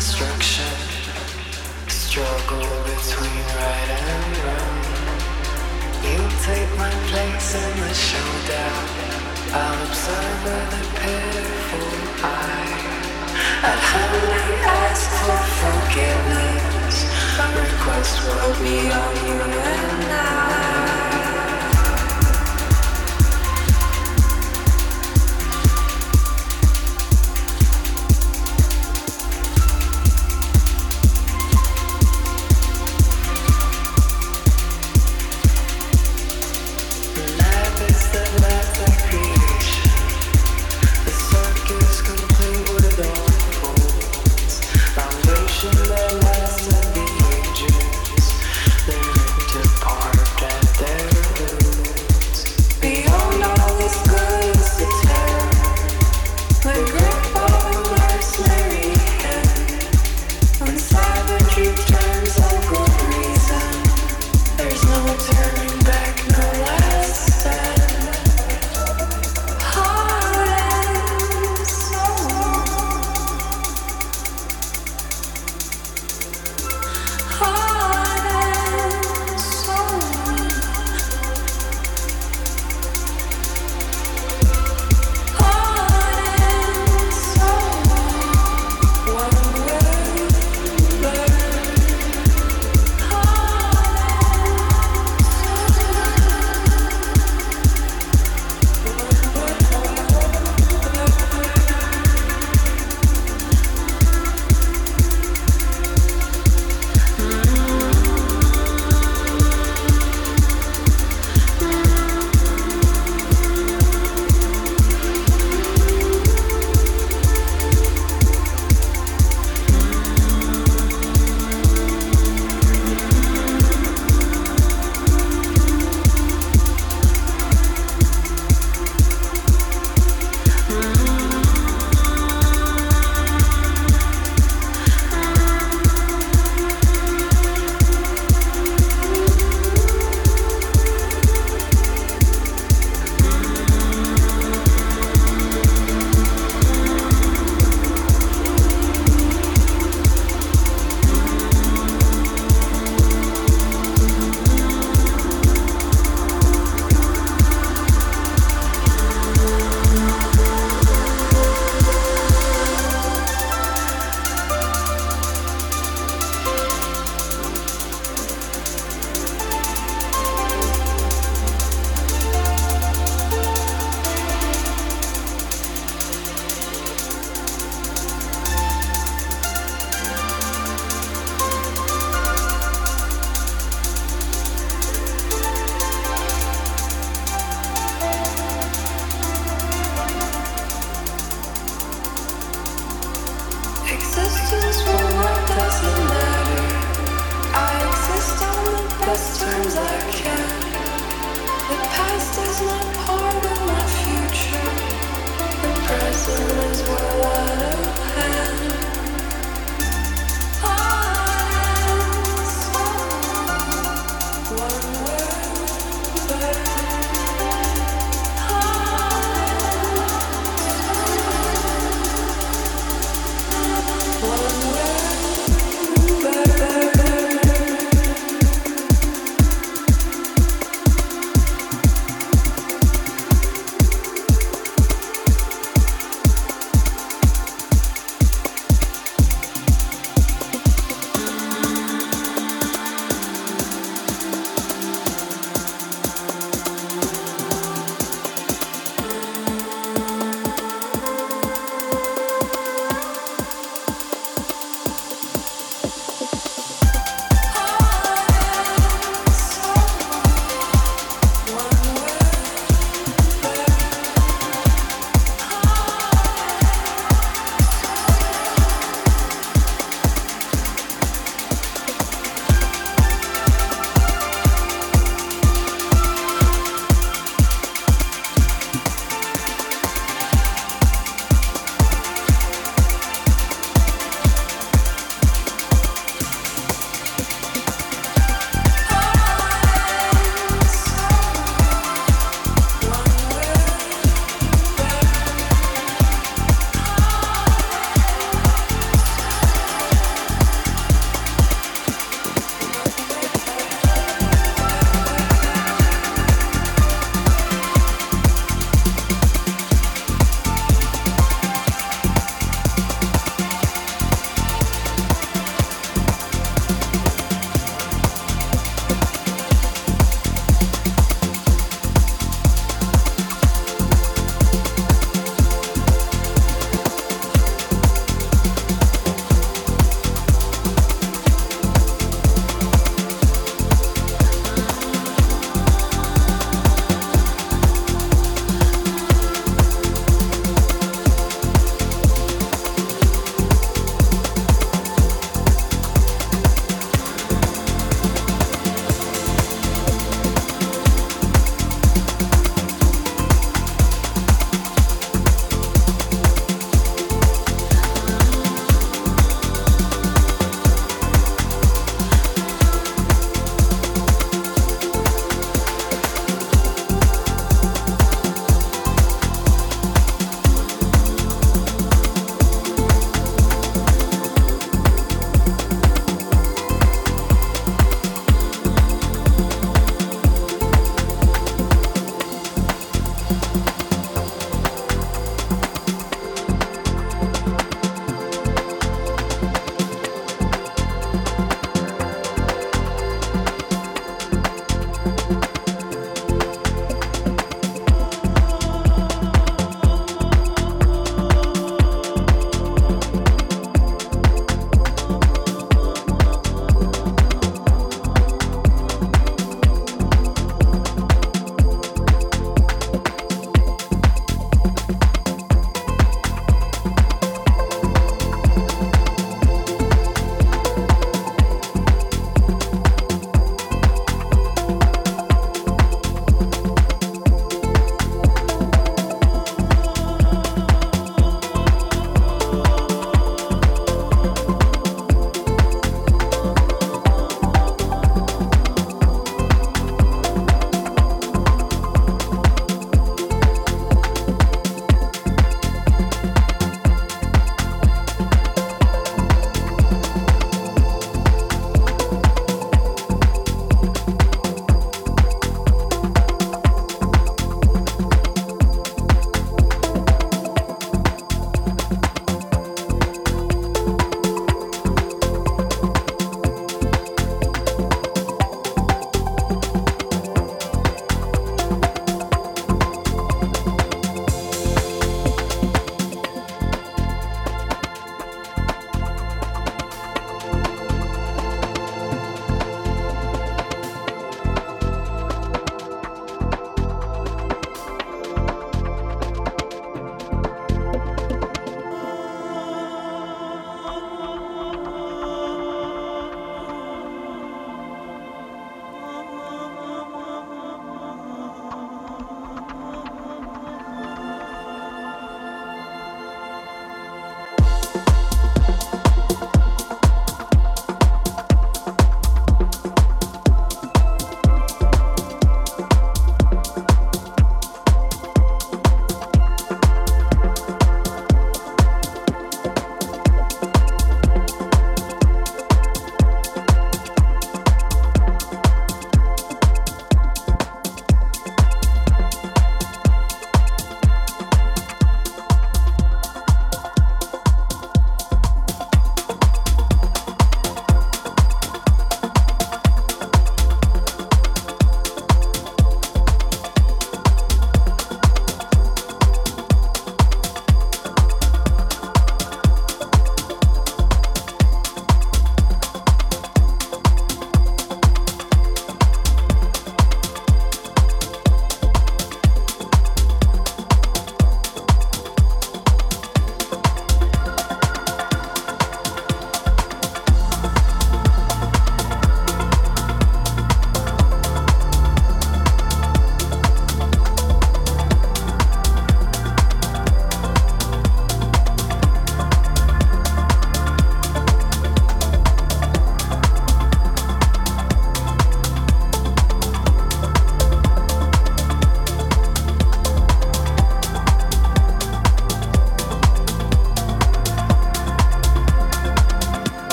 destruction, struggle between right and wrong. You take my place in the showdown. I'll observe with a pitiful eye. I'd humbly ask for forgiveness. Request will be on you and I.